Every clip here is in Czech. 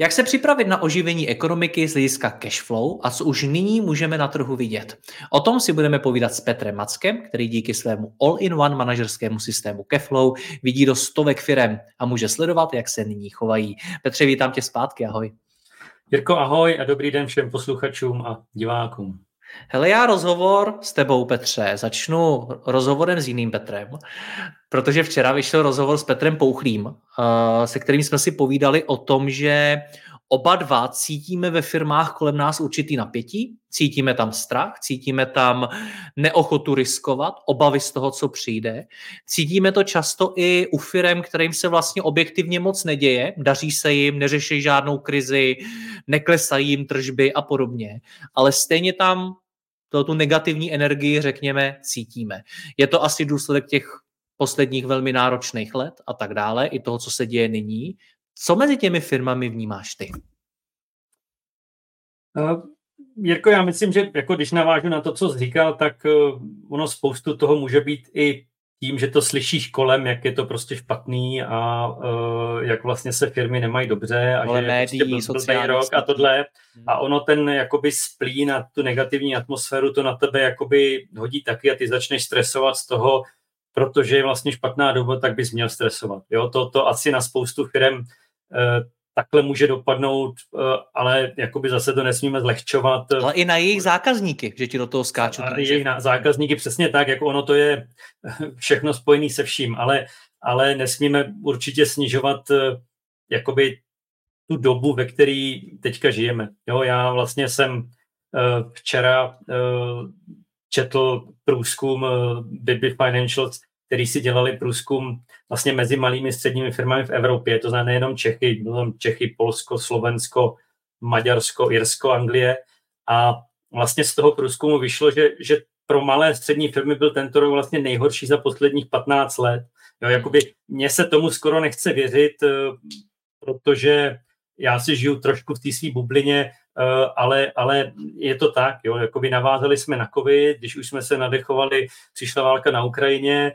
Jak se připravit na oživení ekonomiky z hlediska cashflow a co už nyní můžeme na trhu vidět? O tom si budeme povídat s Petrem Mackem, který díky svému all-in-one manažerskému systému Cashflow vidí do stovek firem a může sledovat, jak se nyní chovají. Petře, vítám tě zpátky, ahoj. Jirko, ahoj a dobrý den všem posluchačům a divákům. Hele, já rozhovor s tebou, Petře, začnu rozhovorem s jiným Petrem, protože včera vyšel rozhovor s Petrem Pouchlým, eh, se kterým jsme si povídali o tom, že oba dva cítíme ve firmách kolem nás určitý napětí, cítíme tam strach, cítíme tam neochotu riskovat, obavy z toho, co přijde. Cítíme to často i u firm, kterým se vlastně objektivně moc neděje, daří se jim, neřeší žádnou krizi, neklesají jim tržby a podobně, ale stejně tam to, tu negativní energii, řekněme, cítíme. Je to asi důsledek těch posledních velmi náročných let a tak dále, i toho, co se děje nyní. Co mezi těmi firmami vnímáš ty? Uh, Jirko, já myslím, že jako když navážu na to, co jsi říkal, tak uh, ono spoustu toho může být i tím, že to slyšíš kolem, jak je to prostě špatný a uh, jak vlastně se firmy nemají dobře a Ale že médií, je prostě rok a tohle. A hmm. ono ten jakoby splí na tu negativní atmosféru, to na tebe jakoby hodí taky a ty začneš stresovat z toho, protože je vlastně špatná doba, tak bys měl stresovat. Jo, to, to asi na spoustu firm uh, takhle může dopadnout, uh, ale jakoby zase to nesmíme zlehčovat. Ale i na jejich zákazníky, že ti do toho skáču. A jejich na, zákazníky přesně tak, jako ono to je všechno spojené se vším, ale, ale nesmíme určitě snižovat uh, jakoby tu dobu, ve které teďka žijeme. Jo, já vlastně jsem včera četl průzkum Bibi Financials, který si dělali průzkum vlastně mezi malými středními firmami v Evropě, to znamená nejenom Čechy, bylo Čechy, Polsko, Slovensko, Maďarsko, Irsko, Anglie. A vlastně z toho průzkumu vyšlo, že, že pro malé střední firmy byl tento rok vlastně nejhorší za posledních 15 let. Jo, jakoby mně se tomu skoro nechce věřit, eh, protože já si žiju trošku v té své bublině, ale, ale je to tak, jo, jakoby navázali jsme na covid, když už jsme se nadechovali, přišla válka na Ukrajině,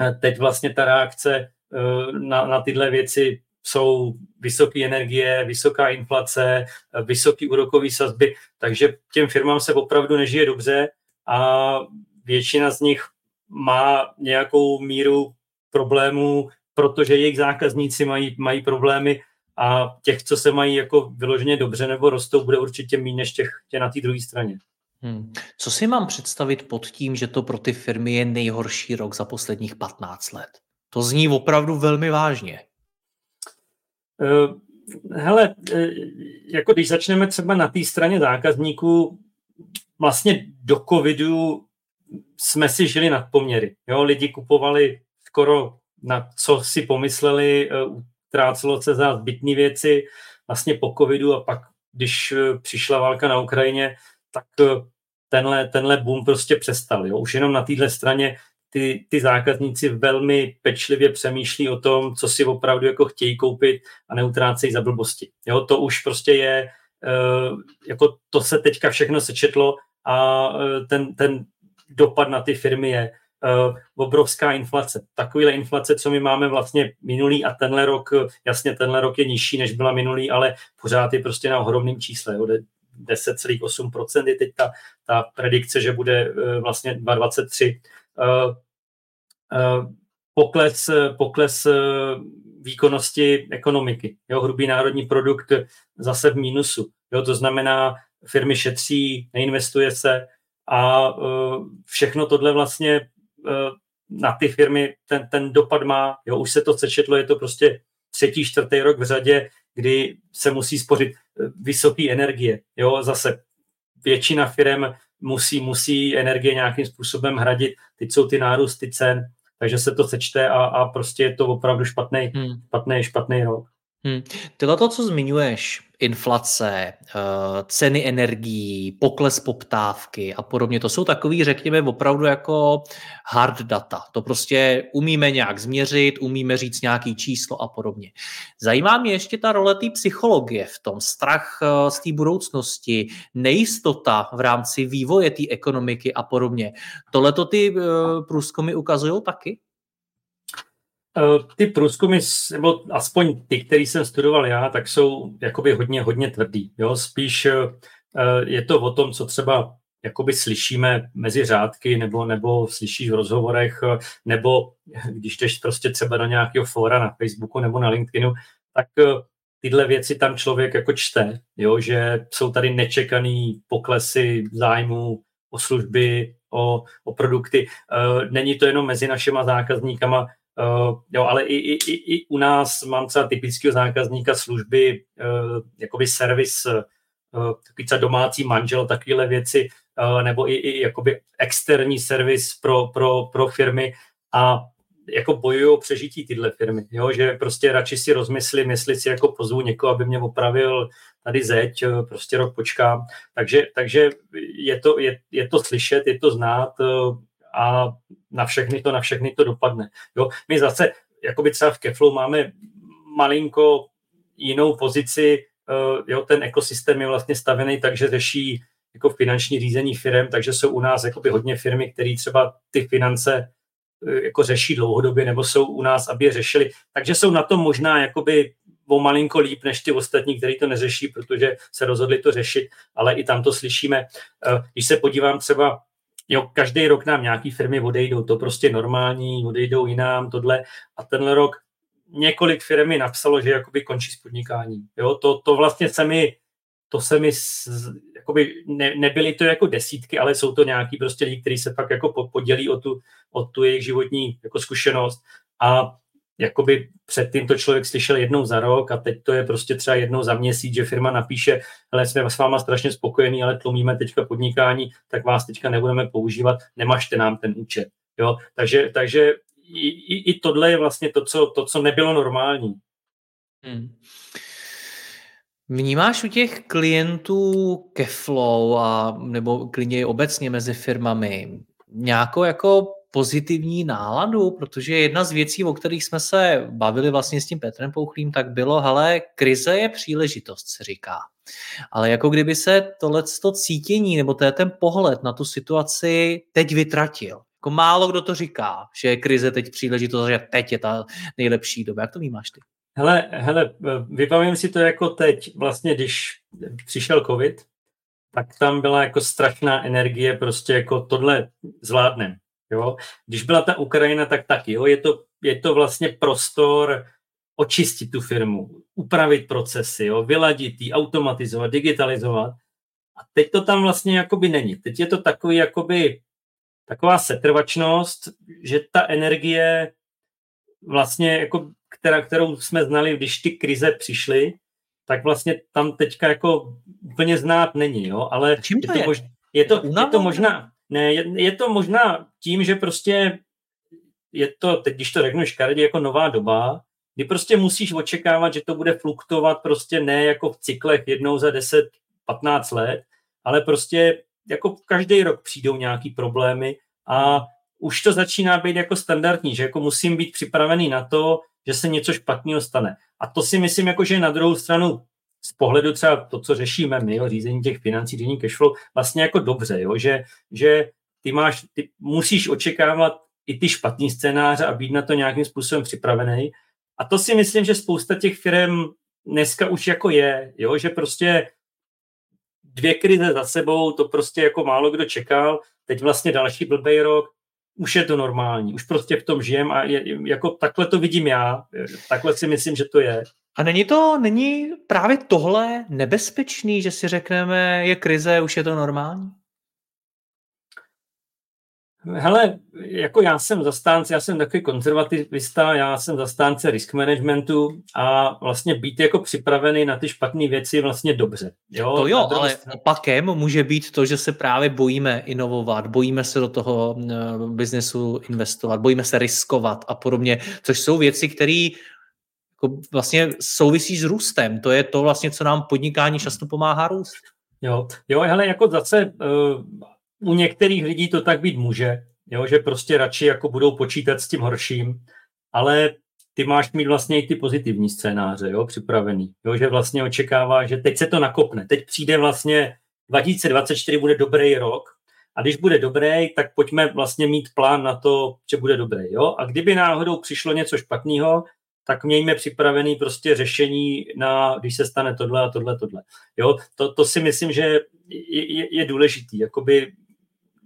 eh, teď vlastně ta reakce eh, na, na tyhle věci jsou vysoké energie, vysoká inflace, vysoké úrokové sazby, takže těm firmám se opravdu nežije dobře a většina z nich má nějakou míru problémů, protože jejich zákazníci mají, mají problémy a těch, co se mají jako vyloženě dobře nebo rostou, bude určitě méně než těch, těch na té druhé straně. Hmm. Co si mám představit pod tím, že to pro ty firmy je nejhorší rok za posledních 15 let? To zní opravdu velmi vážně. Uh, hele, uh, jako když začneme třeba na té straně zákazníků, vlastně do covidu jsme si žili nad poměry. Jo? Lidi kupovali skoro na co si pomysleli, uh, trácelo se za zbytné věci vlastně po covidu a pak, když eh, přišla válka na Ukrajině, tak eh, tenhle, tenhle boom prostě přestal. Jo? Už jenom na téhle straně ty, ty zákazníci velmi pečlivě přemýšlí o tom, co si opravdu jako chtějí koupit a neutrácejí za blbosti. Jo? To už prostě je, uh, jako to se teďka všechno sečetlo a ten, ten dopad na ty firmy je obrovská inflace. Takovýhle inflace, co my máme vlastně minulý a tenhle rok, jasně tenhle rok je nižší, než byla minulý, ale pořád je prostě na ohromném čísle. 10,8% je teď ta, ta predikce, že bude uh, vlastně 2,23. Uh, uh, pokles, pokles výkonnosti ekonomiky. Jo, hrubý národní produkt zase v mínusu. Jo, to znamená, firmy šetří, neinvestuje se a všechno tohle vlastně Eh, na ty firmy ten, ten dopad má. Jo, už se to sečetlo, je to prostě třetí, čtvrtý rok v řadě, kdy se musí spořit eh, vysoké energie. Jo, zase většina firm musí, musí energie nějakým způsobem hradit. Teď jsou ty nárůsty cen, takže se to sečte a, a prostě je to opravdu špatný, hmm. špatný, špatný rok. Hmm. Tyhle to, co zmiňuješ, inflace, eh, ceny energií, pokles poptávky a podobně, to jsou takový, řekněme, opravdu jako hard data. To prostě umíme nějak změřit, umíme říct nějaký číslo a podobně. Zajímá mě ještě ta role té psychologie v tom, strach eh, z té budoucnosti, nejistota v rámci vývoje té ekonomiky a podobně. Tohle to ty eh, průzkumy ukazují taky? Eh, ty průzkumy, nebo aspoň ty, který jsem studoval já, tak jsou jakoby hodně, hodně tvrdý. Jo? Spíš eh, je to o tom, co třeba jakoby slyšíme mezi řádky, nebo, nebo slyšíš v rozhovorech, eh, nebo když jdeš prostě třeba do nějakého fóra na Facebooku nebo na LinkedInu, tak tyhle věci tam člověk jako čte, jo? že jsou tady nečekaný poklesy zájmu o služby, o, o produkty. Není to jenom mezi našima zákazníkama, Uh, jo, ale i, i, i, i u nás mám třeba typického zákazníka služby, uh, jakoby servis, uh, takový třeba domácí manžel, takovéhle věci, uh, nebo i, i jakoby externí servis pro, pro, pro firmy a jako bojují o přežití tyhle firmy, jo, že prostě radši si rozmyslím, jestli si jako pozvu někoho, aby mě opravil tady zeď, prostě rok počkám. Takže, takže je, to, je, je to slyšet, je to znát, a na všechny to, na všechny to dopadne. Jo? My zase, jakoby třeba v Keflu máme malinko jinou pozici, uh, jo, ten ekosystém je vlastně stavený tak, že řeší jako finanční řízení firm, takže jsou u nás jakoby hodně firmy, které třeba ty finance uh, jako řeší dlouhodobě, nebo jsou u nás, aby je řešili. Takže jsou na tom možná jakoby o malinko líp než ty ostatní, kteří to neřeší, protože se rozhodli to řešit, ale i tam to slyšíme. Uh, když se podívám třeba jo, každý rok nám nějaký firmy odejdou, to prostě normální, odejdou jinám, tohle. A tenhle rok několik firm mi napsalo, že jakoby končí s podnikáním. Jo, to, to vlastně se mi, to se mi, jakoby ne, nebyly to jako desítky, ale jsou to nějaký prostě lidi, kteří se pak jako podělí o tu, o tu jejich životní jako zkušenost a jakoby předtím to člověk slyšel jednou za rok a teď to je prostě třeba jednou za měsíc, že firma napíše, ale jsme s váma strašně spokojení, ale tlumíme teďka podnikání, tak vás teďka nebudeme používat, nemažte nám ten účet. Jo? Takže, takže i, i, i tohle je vlastně to, co, to, co nebylo normální. Hmm. Vnímáš u těch klientů Keflow a nebo klidně obecně mezi firmami nějakou jako pozitivní náladu, protože jedna z věcí, o kterých jsme se bavili vlastně s tím Petrem Pouchlým, tak bylo, hele, krize je příležitost, se říká. Ale jako kdyby se tohleto cítění nebo to ten pohled na tu situaci teď vytratil. Jako málo kdo to říká, že je krize teď příležitost, že teď je ta nejlepší doba. Jak to vnímáš ty? Hele, hele, vybavím si to jako teď, vlastně když přišel covid, tak tam byla jako strašná energie, prostě jako tohle zvládnem. Jo? Když byla ta Ukrajina, tak taky. Jo? Je, to, je to vlastně prostor očistit tu firmu, upravit procesy, jo? vyladit ji, automatizovat, digitalizovat. A teď to tam vlastně jakoby není. Teď je to takový jakoby taková setrvačnost, že ta energie vlastně jako, která, kterou jsme znali, když ty krize přišly, tak vlastně tam teďka jako úplně znát není, jo, ale Čím to je, to, je? Mož, je, to, je to možná, ne, je, je to možná tím, že prostě je to, teď když to řeknu škaredě, jako nová doba, kdy prostě musíš očekávat, že to bude fluktovat prostě ne jako v cyklech jednou za 10-15 let, ale prostě jako každý rok přijdou nějaký problémy a už to začíná být jako standardní, že jako musím být připravený na to, že se něco špatného stane. A to si myslím, jako, že na druhou stranu z pohledu třeba to, co řešíme my, jo, řízení těch financí, řízení cashflow, vlastně jako dobře, jo, že, že ty, máš, ty musíš očekávat i ty špatný scénáře a být na to nějakým způsobem připravený. A to si myslím, že spousta těch firm dneska už jako je, jo, že prostě dvě krize za sebou, to prostě jako málo kdo čekal, teď vlastně další blbej rok, už je to normální, už prostě v tom žijem a je, jako takhle to vidím já, takhle si myslím, že to je. A není to, není právě tohle nebezpečný, že si řekneme, je krize, už je to normální? Hele, jako já jsem zastánce, já jsem takový konzervativista, já jsem zastánce risk managementu a vlastně být jako připravený na ty špatné věci vlastně dobře. Jo? To jo, ale stranu... opakem může být to, že se právě bojíme inovovat, bojíme se do toho uh, biznesu investovat, bojíme se riskovat a podobně, což jsou věci, které jako vlastně souvisí s růstem. To je to vlastně, co nám podnikání často pomáhá růst. Jo, jo hele, jako zase uh, u některých lidí to tak být může, jo, že prostě radši jako budou počítat s tím horším, ale ty máš mít vlastně i ty pozitivní scénáře jo, připravený, jo, že vlastně očekává, že teď se to nakopne, teď přijde vlastně 2024 bude dobrý rok a když bude dobrý, tak pojďme vlastně mít plán na to, že bude dobrý. Jo? A kdyby náhodou přišlo něco špatného, tak mějme připravený prostě řešení na, když se stane tohle a tohle, tohle. Jo? To, to si myslím, že je, je, je důležitý, jakoby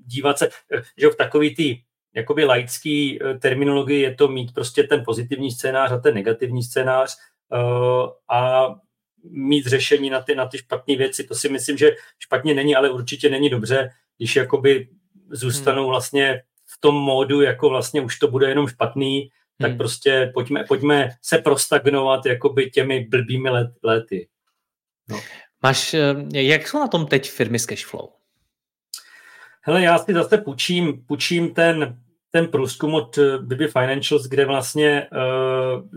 dívat se, že v takový ty jakoby laický eh, terminologii je to mít prostě ten pozitivní scénář a ten negativní scénář uh, a mít řešení na ty, na ty špatné věci. To si myslím, že špatně není, ale určitě není dobře, když jakoby zůstanou hmm. vlastně v tom módu, jako vlastně už to bude jenom špatný, tak hmm. prostě pojďme, pojďme se prostagnovat jakoby těmi blbými let, lety. No. Máš, eh, jak jsou na tom teď firmy s cashflow? Hele, já si zase půjčím, půjčím ten, ten průzkum od eh, Bibi Financials, kde vlastně uh,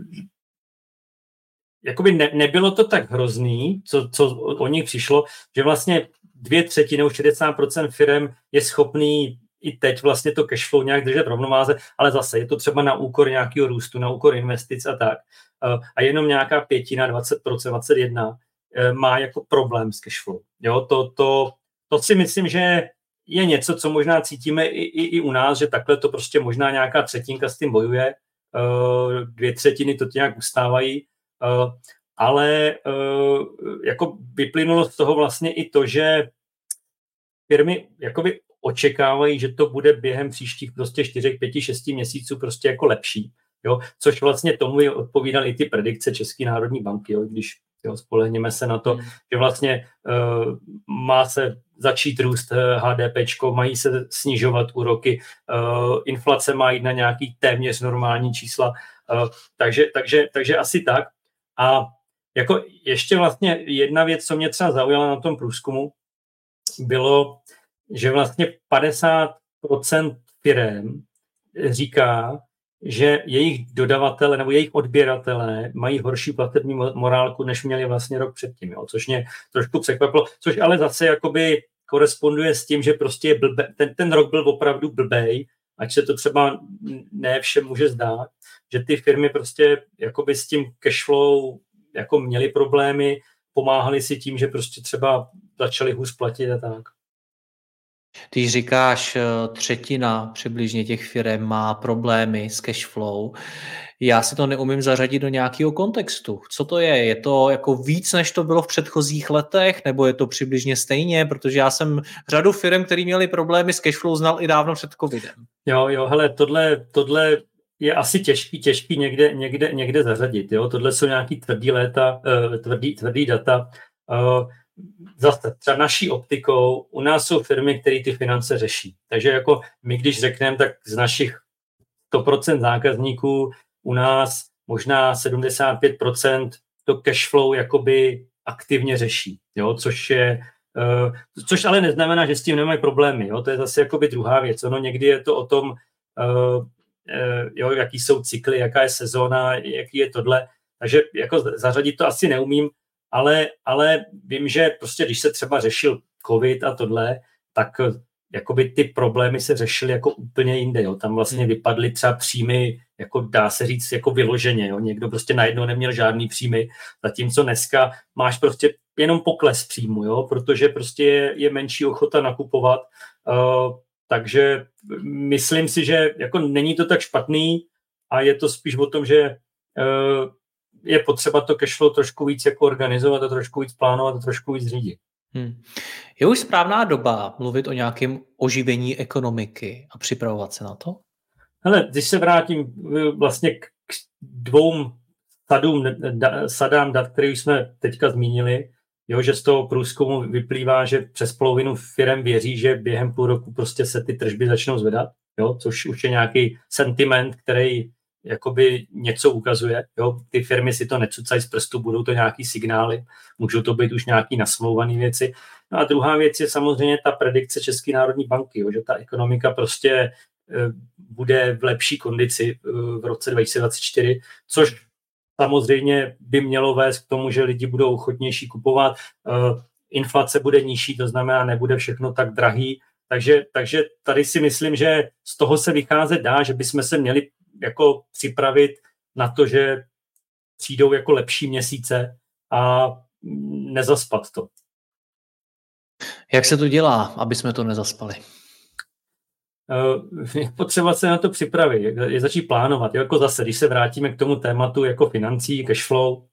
jakoby ne, nebylo to tak hrozný, co, co o nich přišlo, že vlastně dvě třetiny, 60% firm je schopný i teď vlastně to cashflow nějak držet rovnováze, ale zase je to třeba na úkor nějakého růstu, na úkor investic a tak. Uh, a jenom nějaká pětina, 20%, 21% uh, má jako problém s cashflow. Jo, to, to, to si myslím, že je něco, co možná cítíme i, i, i u nás, že takhle to prostě možná nějaká třetinka s tím bojuje, uh, dvě třetiny to nějak ustávají, ale jako vyplynulo z toho vlastně i to, že firmy jakoby očekávají, že to bude během příštích prostě 4, 5, 6 měsíců prostě jako lepší. Jo? Což vlastně tomu odpovídaly i ty predikce České národní banky, jo? když jo, spolehněme se na to, hmm. že vlastně uh, má se začít růst HDP, eh, mají se snižovat úroky, uh, inflace má jít na nějaký téměř normální čísla, uh, takže, takže, takže asi tak. A jako ještě vlastně jedna věc, co mě třeba zaujala na tom průzkumu, bylo, že vlastně 50% firm říká, že jejich dodavatele nebo jejich odběratelé mají horší platební morálku, než měli vlastně rok předtím, jo, což mě trošku překvapilo, což ale zase jakoby koresponduje s tím, že prostě je blbe, ten, ten rok byl opravdu blbej, ať se to třeba ne všem může zdát, že ty firmy prostě jakoby s tím cashflow jako měly problémy, pomáhali si tím, že prostě třeba začali hůř platit a tak. Když říkáš, eh, třetina přibližně těch firm má problémy s cash flow, já si to neumím zařadit do nějakého kontextu. Co to je? Je to jako víc, než to bylo v předchozích letech, nebo je to přibližně stejně? Protože já jsem řadu firm, které měly problémy s cash flow, znal i dávno před covidem. Jo, jo, hele, tohle, tohle je asi těžký, těžký někde, někde, někde zařadit. Jo? Tohle jsou nějaký tvrdý léta, uh, tvrdý, tvrdý data. Uh, zase třeba naší optikou, u nás jsou firmy, které ty finance řeší. Takže jako my, když řekneme, tak z našich 100% zákazníků u nás možná 75% to cash flow jakoby aktivně řeší, jo, což je Uh, což ale neznamená, že s tím nemají problémy. Jo? To je zase jakoby druhá věc. Ono někdy je to o tom, uh, uh, jo, jaký jsou cykly, jaká je sezóna, jaký je tohle. Takže jako zařadit to asi neumím, ale, ale vím, že prostě když se třeba řešil covid a tohle, tak eh, jakoby ty problémy se řešily jako úplně jinde, jo. Tam vlastně hmm. vypadly třeba příjmy, jako dá se říct, jako vyloženě, jo. Někdo prostě najednou neměl žádný příjmy, zatímco dneska máš prostě jenom pokles příjmu, jo, protože prostě je, je menší ochota nakupovat, uh, takže myslím si, že jako není to tak špatný a je to spíš o tom, že uh, je potřeba to cashflow trošku víc jako organizovat a trošku víc plánovat a trošku víc řídit. Hmm. Je už správná doba mluvit o nějakém oživení ekonomiky a připravovat se na to? Hele, když se vrátím eh, vlastně k dvou sadům, sadám dat, které jsme teďka zmínili, jo, že z toho průzkumu vyplývá, že přes polovinu firm věří, že během půl roku prostě se ty tržby začnou zvedat, jo, což už je nějaký sentiment, který jakoby něco ukazuje. Jo? Ty firmy si to necucají z prstu, budou to nějaký signály, můžou to být už nějaký nasmlouvané věci. No a druhá věc je samozřejmě ta predikce České národní banky, jo? že ta ekonomika prostě e, bude v lepší kondici e, v roce 2024, což samozřejmě by mělo vést k tomu, že lidi budou ochotnější kupovat, e, inflace bude nižší, to znamená, nebude všechno tak drahý, takže, takže tady si myslím, že z toho se vycházet dá, že bychom se měli jako připravit na to, že přijdou jako lepší měsíce a nezaspat to. Jak se to dělá, aby jsme to nezaspali? Eh, je potřeba se na to připravit, je začít plánovat. Jako zase, když se vrátíme k tomu tématu jako financí, cash flow,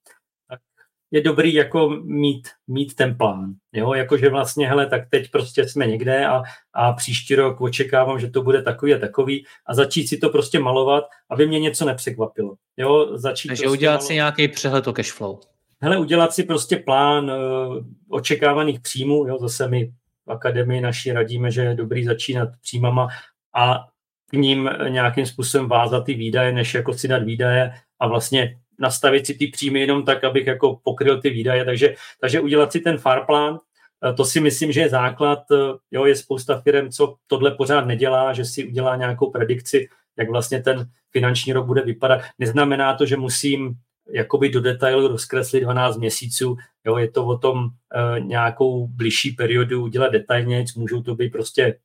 je dobrý jako mít, mít ten plán. Jo? Jakože vlastně, hele, tak teď prostě jsme někde a, a příští rok očekávám, že to bude takový a takový a začít si to prostě malovat, aby mě něco nepřekvapilo. Jo? Začít Takže prostě udělat malovat. si nějaký přehled o cash flow. Hele, udělat si prostě plán uh, očekávaných příjmů, jo? zase my v akademii naší radíme, že je dobrý začínat příjmama a k ním nějakým způsobem vázat ty výdaje, než jako si dát výdaje a vlastně nastavit si ty příjmy jenom tak, abych jako pokryl ty výdaje, takže, takže udělat si ten farplán, eh, to si myslím, že je základ, eh, jo, je spousta firm, co tohle pořád nedělá, že si udělá nějakou predikci, jak vlastně ten finanční rok bude vypadat. Neznamená to, že musím jakoby do detailu rozkreslit 12 měsíců, jo, je to o tom e, nějakou blížší periodu udělat detailně, můžou to být prostě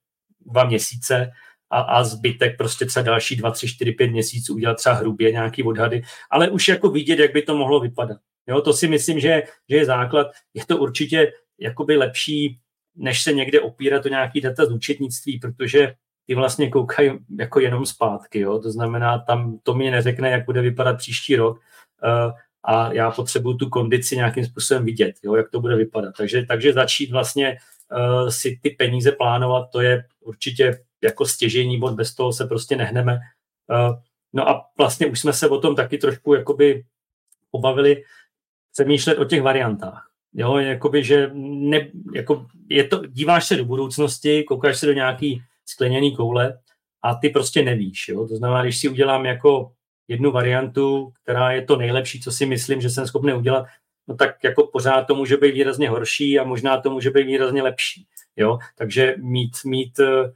dva měsíce, a, a zbytek prostě třeba další dva, tři, čtyři, pět měsíců udělat třeba hrubě nějaký odhady, ale už jako vidět, jak by to mohlo vypadat. Jo, to si myslím, že, že je základ. Je to určitě jakoby lepší, než se někde opírat o nějaký data z účetnictví, protože ty vlastně koukají jako jenom zpátky. Jo? To znamená, tam to mi neřekne, jak bude vypadat příští rok uh, a já potřebuju tu kondici nějakým způsobem vidět, jo? jak to bude vypadat. Takže, takže začít vlastně uh, si ty peníze plánovat, to je určitě jako stěžení bod, bez toho se prostě nehneme. Uh, no a vlastně už jsme se o tom taky trošku jakoby pobavili, přemýšlet o těch variantách. Jo, jakoby, že ne, jako je to, díváš se do budoucnosti, koukáš se do nějaký skleněný koule a ty prostě nevíš. Jo? To znamená, když si udělám jako jednu variantu, která je to nejlepší, co si myslím, že jsem schopný udělat, no tak jako pořád to může být výrazně horší a možná to může být výrazně lepší. Jo? Takže mít, mít Eh,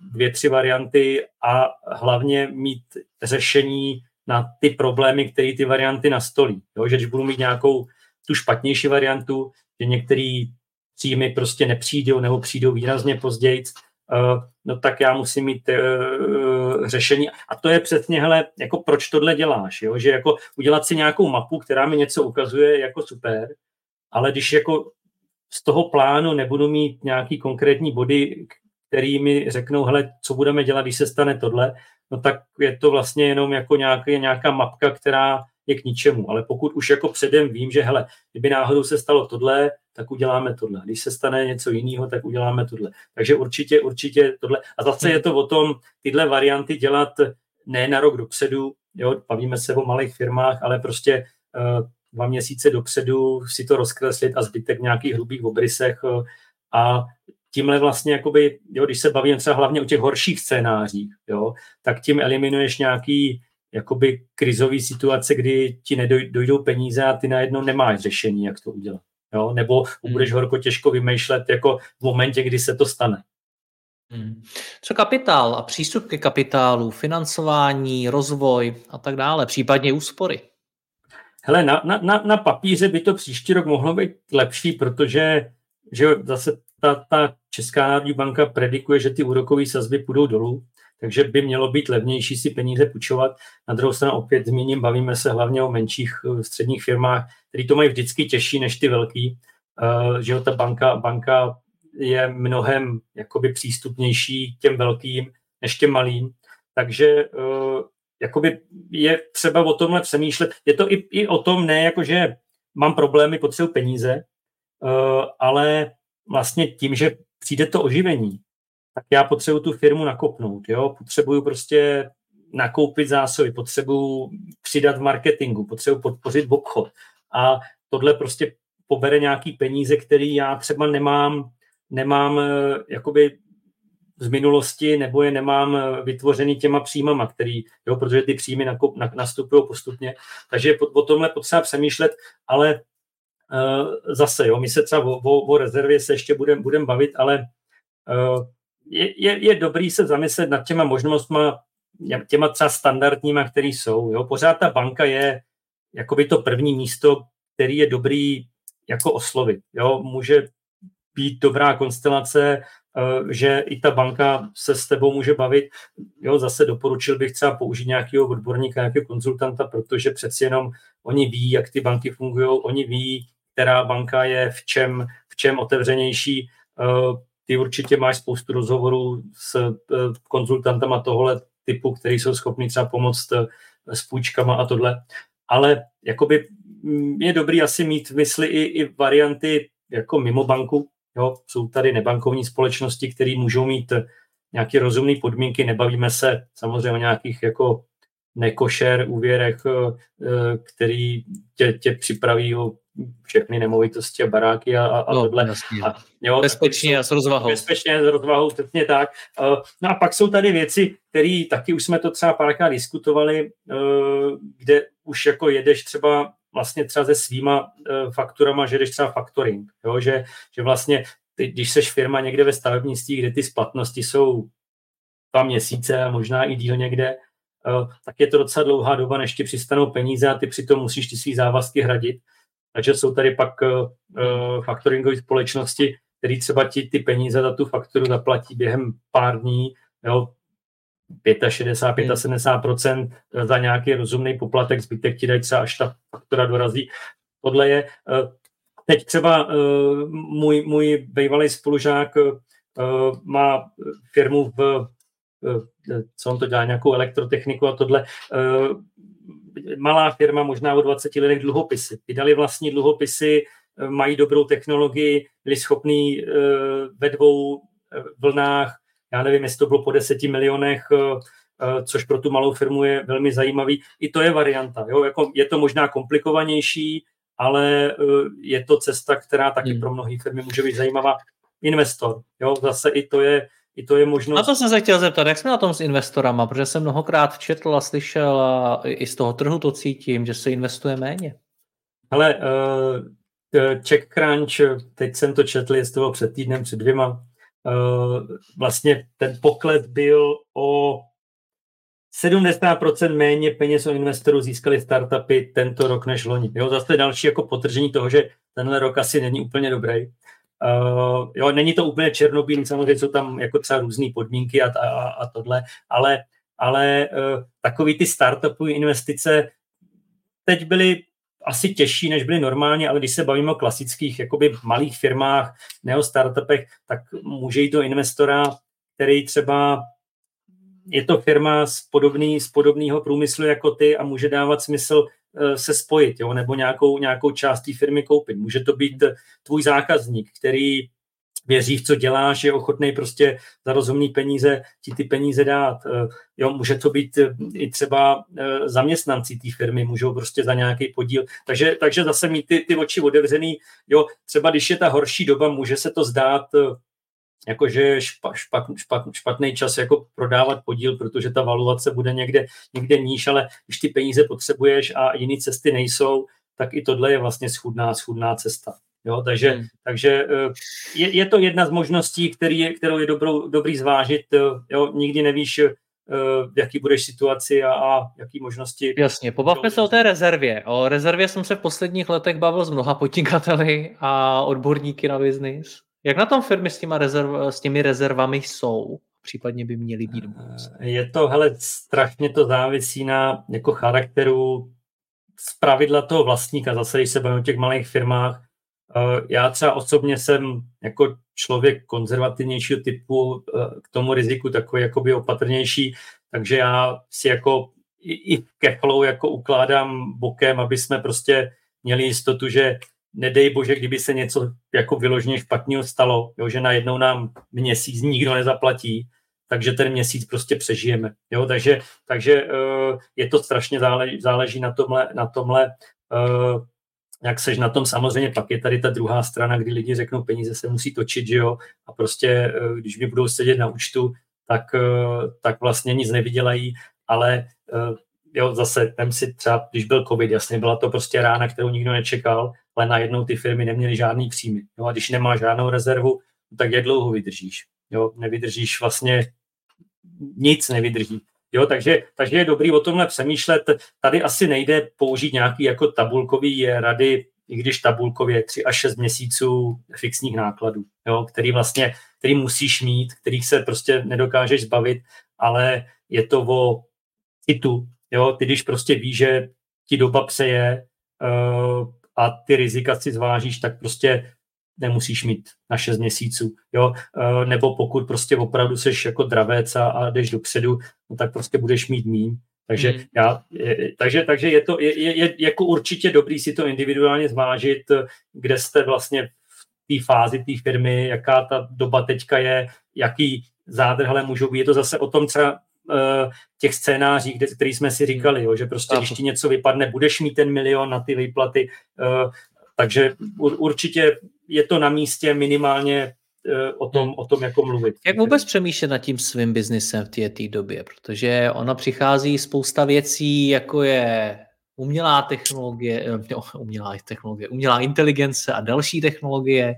dvě, tři varianty a hlavně mít řešení na ty problémy, které ty varianty nastolí. Jo? Že když budu mít nějakou tu špatnější variantu, že některé příjmy prostě nepřijdou nebo přijdou výrazně později, uh, no tak já musím mít uh, řešení. A to je přesně, hele, jako proč tohle děláš, jo? že jako udělat si nějakou mapu, která mi něco ukazuje jako super, ale když jako z toho plánu nebudu mít nějaký konkrétní body, který mi řeknou, hele, co budeme dělat, když se stane tohle, no tak je to vlastně jenom jako nějaký, nějaká mapka, která je k ničemu. Ale pokud už jako předem vím, že hele, kdyby náhodou se stalo tohle, tak uděláme tohle. Když se stane něco jiného, tak uděláme tohle. Takže určitě, určitě tohle. A zase je to o tom, tyhle varianty dělat ne na rok dopředu, jo, bavíme se o malých firmách, ale prostě uh, dva měsíce dopředu si to rozkreslit a zbytek v nějakých hrubých obrysech uh, a tímhle vlastně, jakoby, jo, když se bavíme třeba hlavně o těch horších scénářích, jo, tak tím eliminuješ nějaký jakoby krizový situace, kdy ti nedojdou peníze a ty najednou nemáš řešení, jak to udělat. Jo? Nebo hmm. budeš horko těžko vymýšlet jako v momentě, kdy se to stane. Hmm. Co kapitál a přístup ke kapitálu, financování, rozvoj a tak dále, případně úspory? Hele, na, na, na, na papíře by to příští rok mohlo být lepší, protože že zase ta, ta Česká národní banka predikuje, že ty úrokové sazby půjdou dolů, takže by mělo být levnější si peníze půjčovat. Na druhou stranu opět zmíním, bavíme se hlavně o menších eh, středních firmách, které to mají vždycky těžší než ty velký, uh, že ta banka, banka je mnohem jakoby přístupnější těm velkým než těm malým. Takže uh, jakoby je třeba o tomhle přemýšlet. Je to i, i o tom, ne jako, že mám problémy, potřebuji peníze, ale vlastně tím, že přijde to oživení, tak já potřebuji tu firmu nakopnout, jo? potřebuju prostě nakoupit zásoby, potřebuju přidat v marketingu, potřebuji podpořit obchod a tohle prostě pobere nějaký peníze, který já třeba nemám, nemám uh, jakoby z minulosti, nebo je nemám vytvořený těma příjmama, který, jo, protože ty příjmy nastupují postupně. Takže o, tomhle potřeba přemýšlet, ale zase, jo, my se třeba o, o, o rezervě se ještě budeme budem bavit, ale uh, je, je, je dobrý se zamyslet nad těma možnostmi, těma třeba standardníma, které jsou. Jo. Pořád ta banka je jakoby to první místo, který je dobrý jako oslovit. Jo. Může být dobrá konstelace, eh, že i ta banka se s tebou může bavit. Jo, zase doporučil bych třeba použít nějakého odborníka, nějakého konzultanta, protože přeci jenom oni ví, jak ty banky fungují, oni ví, která banka je v čem, v čem otevřenější. Eh, ty určitě máš spoustu rozhovorů s eh, konzultantama tohle typu, který jsou schopni třeba pomoct s půjčkama a tohle. Ale jakoby mm, je dobrý asi mít v mysli i, i varianty jako mimo banku, Jo, jsou tady nebankovní společnosti, které můžou mít nějaké rozumné podmínky. Nebavíme se samozřejmě o nějakých jako nekošer úvěrech, eh, který tě, tě připraví o všechny nemovitosti a baráky a, a no, tohle. A, jo, bezpečně a s rozvahou. Bezpečně s rozvahou, přesně tak. Eh, no a pak jsou tady věci, které taky už jsme to třeba párkrát diskutovali, eh, kde už jako jedeš třeba vlastně třeba se svýma uh, fakturama, že jdeš třeba faktoring, jo? Že, že vlastně ty, když seš firma někde ve stavebnictví, kde ty splatnosti jsou dva měsíce a možná i díl někde, uh, tak je to docela dlouhá doba, než ti přistanou peníze a ty přitom musíš ty svý závazky hradit. Takže jsou tady pak uh, faktoringové společnosti, které třeba ti ty peníze za tu fakturu zaplatí během pár dní, jo, 65, 75 hmm. za nějaký rozumný poplatek, zbytek ti dají třeba až ta faktura dorazí. Tohle je, eh, teď třeba eh, můj, můj bývalý spolužák eh, má firmu v, co on to dělá, nějakou elektrotechniku a tohle, malá firma, možná o 20 letech dluhopisy. Vydali vlastní dluhopisy, mají dobrou technologii, byli schopní ve dvou vlnách já nevím, jestli to bylo po deseti milionech, eh, eh, což pro tu malou firmu je velmi zajímavý. I to je varianta. Jo? Jako je to možná komplikovanější, ale eh, je to cesta, která taky hmm. pro mnohé firmy může být zajímavá. Investor, jo? zase i to je i to je možnost. Na to jsem se chtěl zeptat, jak jsme na tom s investorama, protože jsem mnohokrát četl a slyšel a i z toho trhu to cítím, že se investuje méně. Ale uh, Czech Crunch, teď jsem to četl, jestli to bylo před týdnem, před dvěma, Eh, vlastně ten pokles byl o 70% méně peněz od investorů získali startupy tento rok než loni. Jo, zase další jako potržení toho, že tenhle rok asi není úplně dobrý. Uh, jo, není to úplně černobílý, samozřejmě jsou tam jako třeba různé podmínky a, a, a tohle, ale, ale uh, takový ty startupy investice teď byly asi těžší, než byly normálně, ale když se bavíme o klasických jakoby malých firmách, neo startupech, tak může jít do investora, který třeba je to firma z, podobný, z podobného průmyslu jako ty a může dávat smysl se spojit, jo, nebo nějakou, nějakou část té firmy koupit. Může to být tvůj zákazník, který věří v co děláš, je ochotný prostě za rozumný peníze ti ty peníze dát. Eh, jo, může to být eh, i třeba eh, zaměstnanci té firmy, můžou prostě za nějaký podíl. Takže, takže zase mít ty, ty oči otevřený, jo, třeba když je ta horší doba, může se to zdát jakože špa, špat, špat, špatný čas jako prodávat podíl, protože ta valuace bude někde, někde níž, ale když ty peníze potřebuješ a jiné cesty nejsou, tak i tohle je vlastně schudná, schudná cesta. Jo, takže hmm. takže eh, je, je to jedna z možností, který je, kterou je dobrou, dobrý zvážit. Eh, jo, nikdy nevíš, eh, v jaký budeš situaci a, a jaký možnosti. Jasně, pobavme se o té rezervě. O rezervě jsem se v posledních letech bavil s mnoha podnikateli a odborníky na biznis. Jak na tom firmy s, těma rezerv, s těmi rezervami jsou? Případně by měly být moc. Je to, hele, strašně to závisí na jako charakteru z pravidla toho vlastníka. Zase, když se bavíme o těch malých firmách, Eh, já třeba osobně jsem jako člověk konzervativnějšího typu eh, k tomu riziku takový jakoby opatrnější, takže já si jako i, i flow jako ukládám bokem, aby jsme prostě měli jistotu, že nedej bože, kdyby se něco jako vyloženě špatného stalo, jo, že najednou nám měsíc nikdo nezaplatí, takže ten měsíc prostě přežijeme. Jo, takže takže uh, je to strašně záleží, záleží na tomhle, na tomhle uh, jak seš na tom, samozřejmě pak je tady ta druhá strana, kdy lidi řeknou, peníze se musí točit, že jo, a prostě, eh, když mi budou sedět na účtu, tak, eh, tak vlastně nic nevydělají, ale eh, jo, zase, vem si třeba, když byl covid, jasně, byla to prostě rána, kterou nikdo nečekal, ale najednou ty firmy neměly žádný příjmy. Jo, a když nemáš žádnou rezervu, tak jak dlouho vydržíš? Jo, nevydržíš vlastně, nic nevydrží. Jo, takže, takže je dobrý o tomhle přemýšlet. Tady asi nejde použít nějaký jako tabulkový rady, i když tabulkově 3 až 6 měsíců fixních nákladů, jo, který vlastně, který musíš mít, kterých se prostě nedokážeš zbavit, ale je to o citu, jo, ty když prostě víš, že ti doba přeje uh, a ty rizika si zvážíš, tak prostě nemusíš mít na 6 měsíců, jo, uh, nebo pokud prostě opravdu seš jako dravec a, a jdeš dopředu, no tak prostě budeš mít míň, takže, hmm. já, je, takže, takže je to je, je, je jako určitě dobrý si to individuálně zvážit, kde jste vlastně v té fázi té firmy, jaká ta doba teďka je, jaký zádrhele můžou být. Je to zase o tom třeba těch scénářích, kde, který jsme si říkali, jo, že prostě když ti něco vypadne, budeš mít ten milion na ty výplaty, uh, takže ur, určitě je to na místě minimálně Eh, o tom, o tom jako mluvit. Jak vůbec přemýšlet nad tím svým biznisem v té době? Protože ona přichází spousta věcí, jako je umělá technologie, eh, umělá technologie, umělá inteligence a další technologie.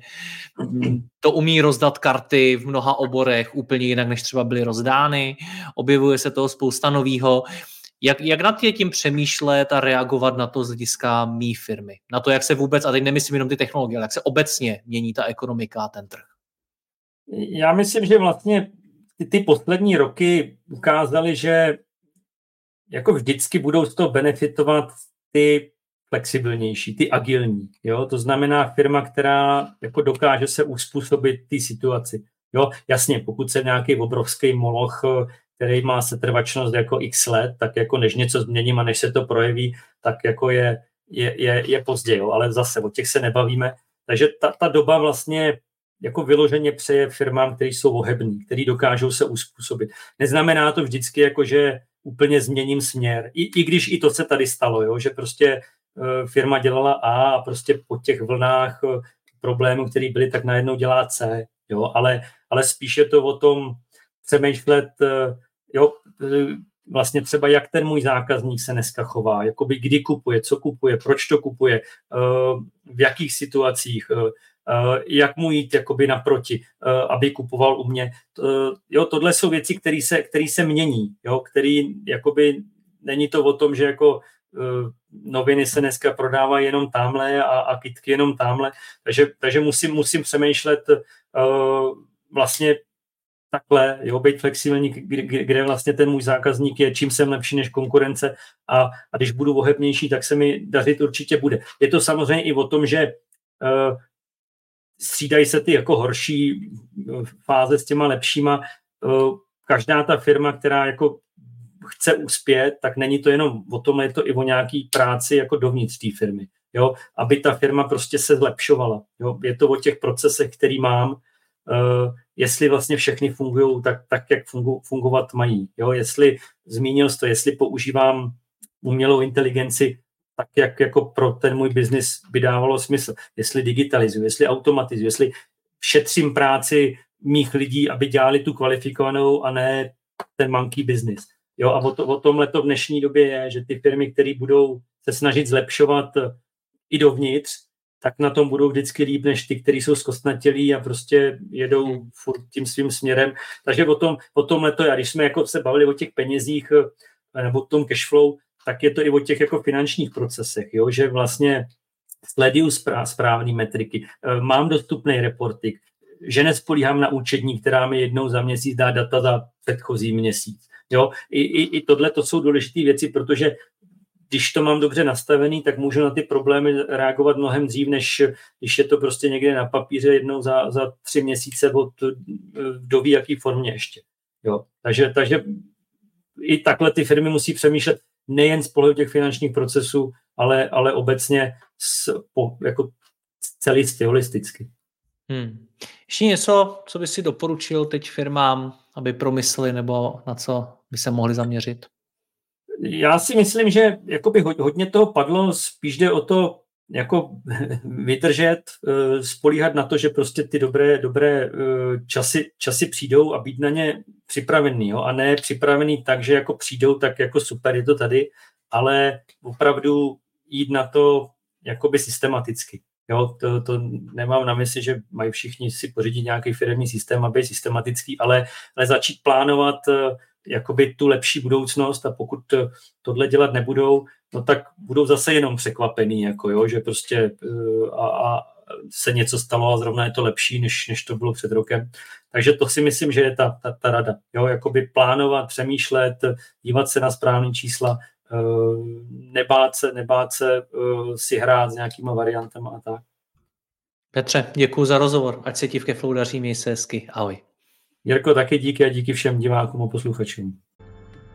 To umí rozdat karty v mnoha oborech úplně jinak, než třeba byly rozdány. Objevuje se toho spousta novýho. Jak, jak nad tím přemýšlet a reagovat na to z hlediska mý firmy? Na to, jak se vůbec, a teď nemyslím jenom ty technologie, ale jak se obecně mění ta ekonomika a ten trh? Já myslím, že vlastně ty, ty poslední roky ukázaly, že jako vždycky budou z toho benefitovat ty flexibilnější, ty agilní. Jo? To znamená firma, která jako dokáže se uspůsobit té situaci. Jo? Jasně, pokud se nějaký obrovský moloch, který má setrvačnost jako x let, tak jako než něco změním a než se to projeví, tak jako je, je, je, je pozdě, jo? ale zase o těch se nebavíme. Takže ta, ta doba vlastně jako vyloženě přeje firmám, které jsou ohební, které dokážou se uspůsobit. Neznamená to vždycky, jako že úplně změním směr. I, i když i to se tady stalo, jo, že prostě uh, firma dělala A a prostě po těch vlnách uh, problémů, které byly, tak najednou dělá C. Jo, ale, ale spíše to o tom přemýšlet, uh, jo, vlastně třeba jak ten můj zákazník se dneska chová, jakoby kdy kupuje, co kupuje, proč to kupuje, v jakých situacích, jak mu jít jakoby naproti, eh, aby kupoval u mě. Jo, tohle jsou věci, které se, který se mění, jo, který jakoby není to o tom, že jako eh, noviny se dneska prodávají jenom tamhle a, a kitky jenom tamhle, takže, takže musím, musím přemýšlet vlastně takhle, jo, být flexibilní, kde, vlastně ten můj zákazník je, čím jsem lepší než konkurence a, a když budu ohebnější, tak se mi dařit určitě bude. Je to samozřejmě i o tom, že střídají se ty jako horší eh, fáze s těma lepšíma. Eh, každá ta firma, která jako chce uspět, tak není to jenom o tom, je to i o nějaký práci jako dovnitř té firmy. Jo, aby ta firma prostě se zlepšovala. Jo, je to o těch procesech, který mám, uh, jestli vlastně všechny fungují tak, tak jak fungu, fungovat mají. Jo, jestli zmínil jsi to, jestli používám umělou inteligenci tak, jak jako pro ten můj biznis by dávalo smysl. Jestli digitalizuju, jestli automatizuju, jestli šetřím práci mých lidí, aby dělali tu kvalifikovanou a ne ten monkey business. Jo, a o, to, o tomhle to v dnešní době je, že ty firmy, které budou se snažit zlepšovat i dovnitř, tak na tom budou vždycky líp než ty, kteří jsou zkostnatělí a prostě jedou hmm. furt tím svým směrem. Takže o, tom, o tomhle to, a když jsme jako se bavili o těch penězích nebo o tom cashflow, tak je to i o těch jako finančních procesech, jo? že vlastně sleduju správné metriky, e, mám dostupný reportik, že nespolíhám na účetní, která mi jednou za měsíc dá data za předchozí měsíc. Jo? I, i, i tohle to jsou důležité věci, protože když to mám dobře nastavený, tak můžu na ty problémy reagovat mnohem dřív, než když je to prostě někde na papíře jednou za, za tři měsíce od kdo ví jaký formě ještě. Jo? Takže, takže i takhle ty firmy musí přemýšlet, nejen z pohledu těch finančních procesů, ale, ale obecně s, po, jako celý holisticky. Hmm. Ještě něco, co by si doporučil teď firmám, aby promysleli nebo na co by se mohli zaměřit? Já si myslím, že jakoby hodně toho padlo, spíš jde o to jako vydržet, eh, spolíhat na to, že prostě ty dobré, dobré časy, časy přijdou a být na ně připravený, jo? a ne připravený tak, že jako přijdou, tak jako super, je to tady, ale opravdu jít na to jakoby systematicky. Jo, to, to nemám na mysli, že mají všichni si pořídit nějaký firmní systém, aby je systematický, ale, ale začít plánovat jakoby tu lepší budoucnost a pokud tohle dělat nebudou, no tak budou zase jenom překvapený, jako jo, že prostě eh, a, a se něco stalo a zrovna je to lepší, než, než to bylo před rokem. Takže to si myslím, že je ta, ta, ta rada. Jo, jakoby plánovat, přemýšlet, dívat se na správné čísla, eh, nebát se, nebát se eh, si hrát s nějakýma variantama a tak. Petře, děkuji za rozhovor. Ať se ti v Keflu daří, měj se hezky. Ahoj. Jirko, taky díky a díky všem divákům a posluchačům.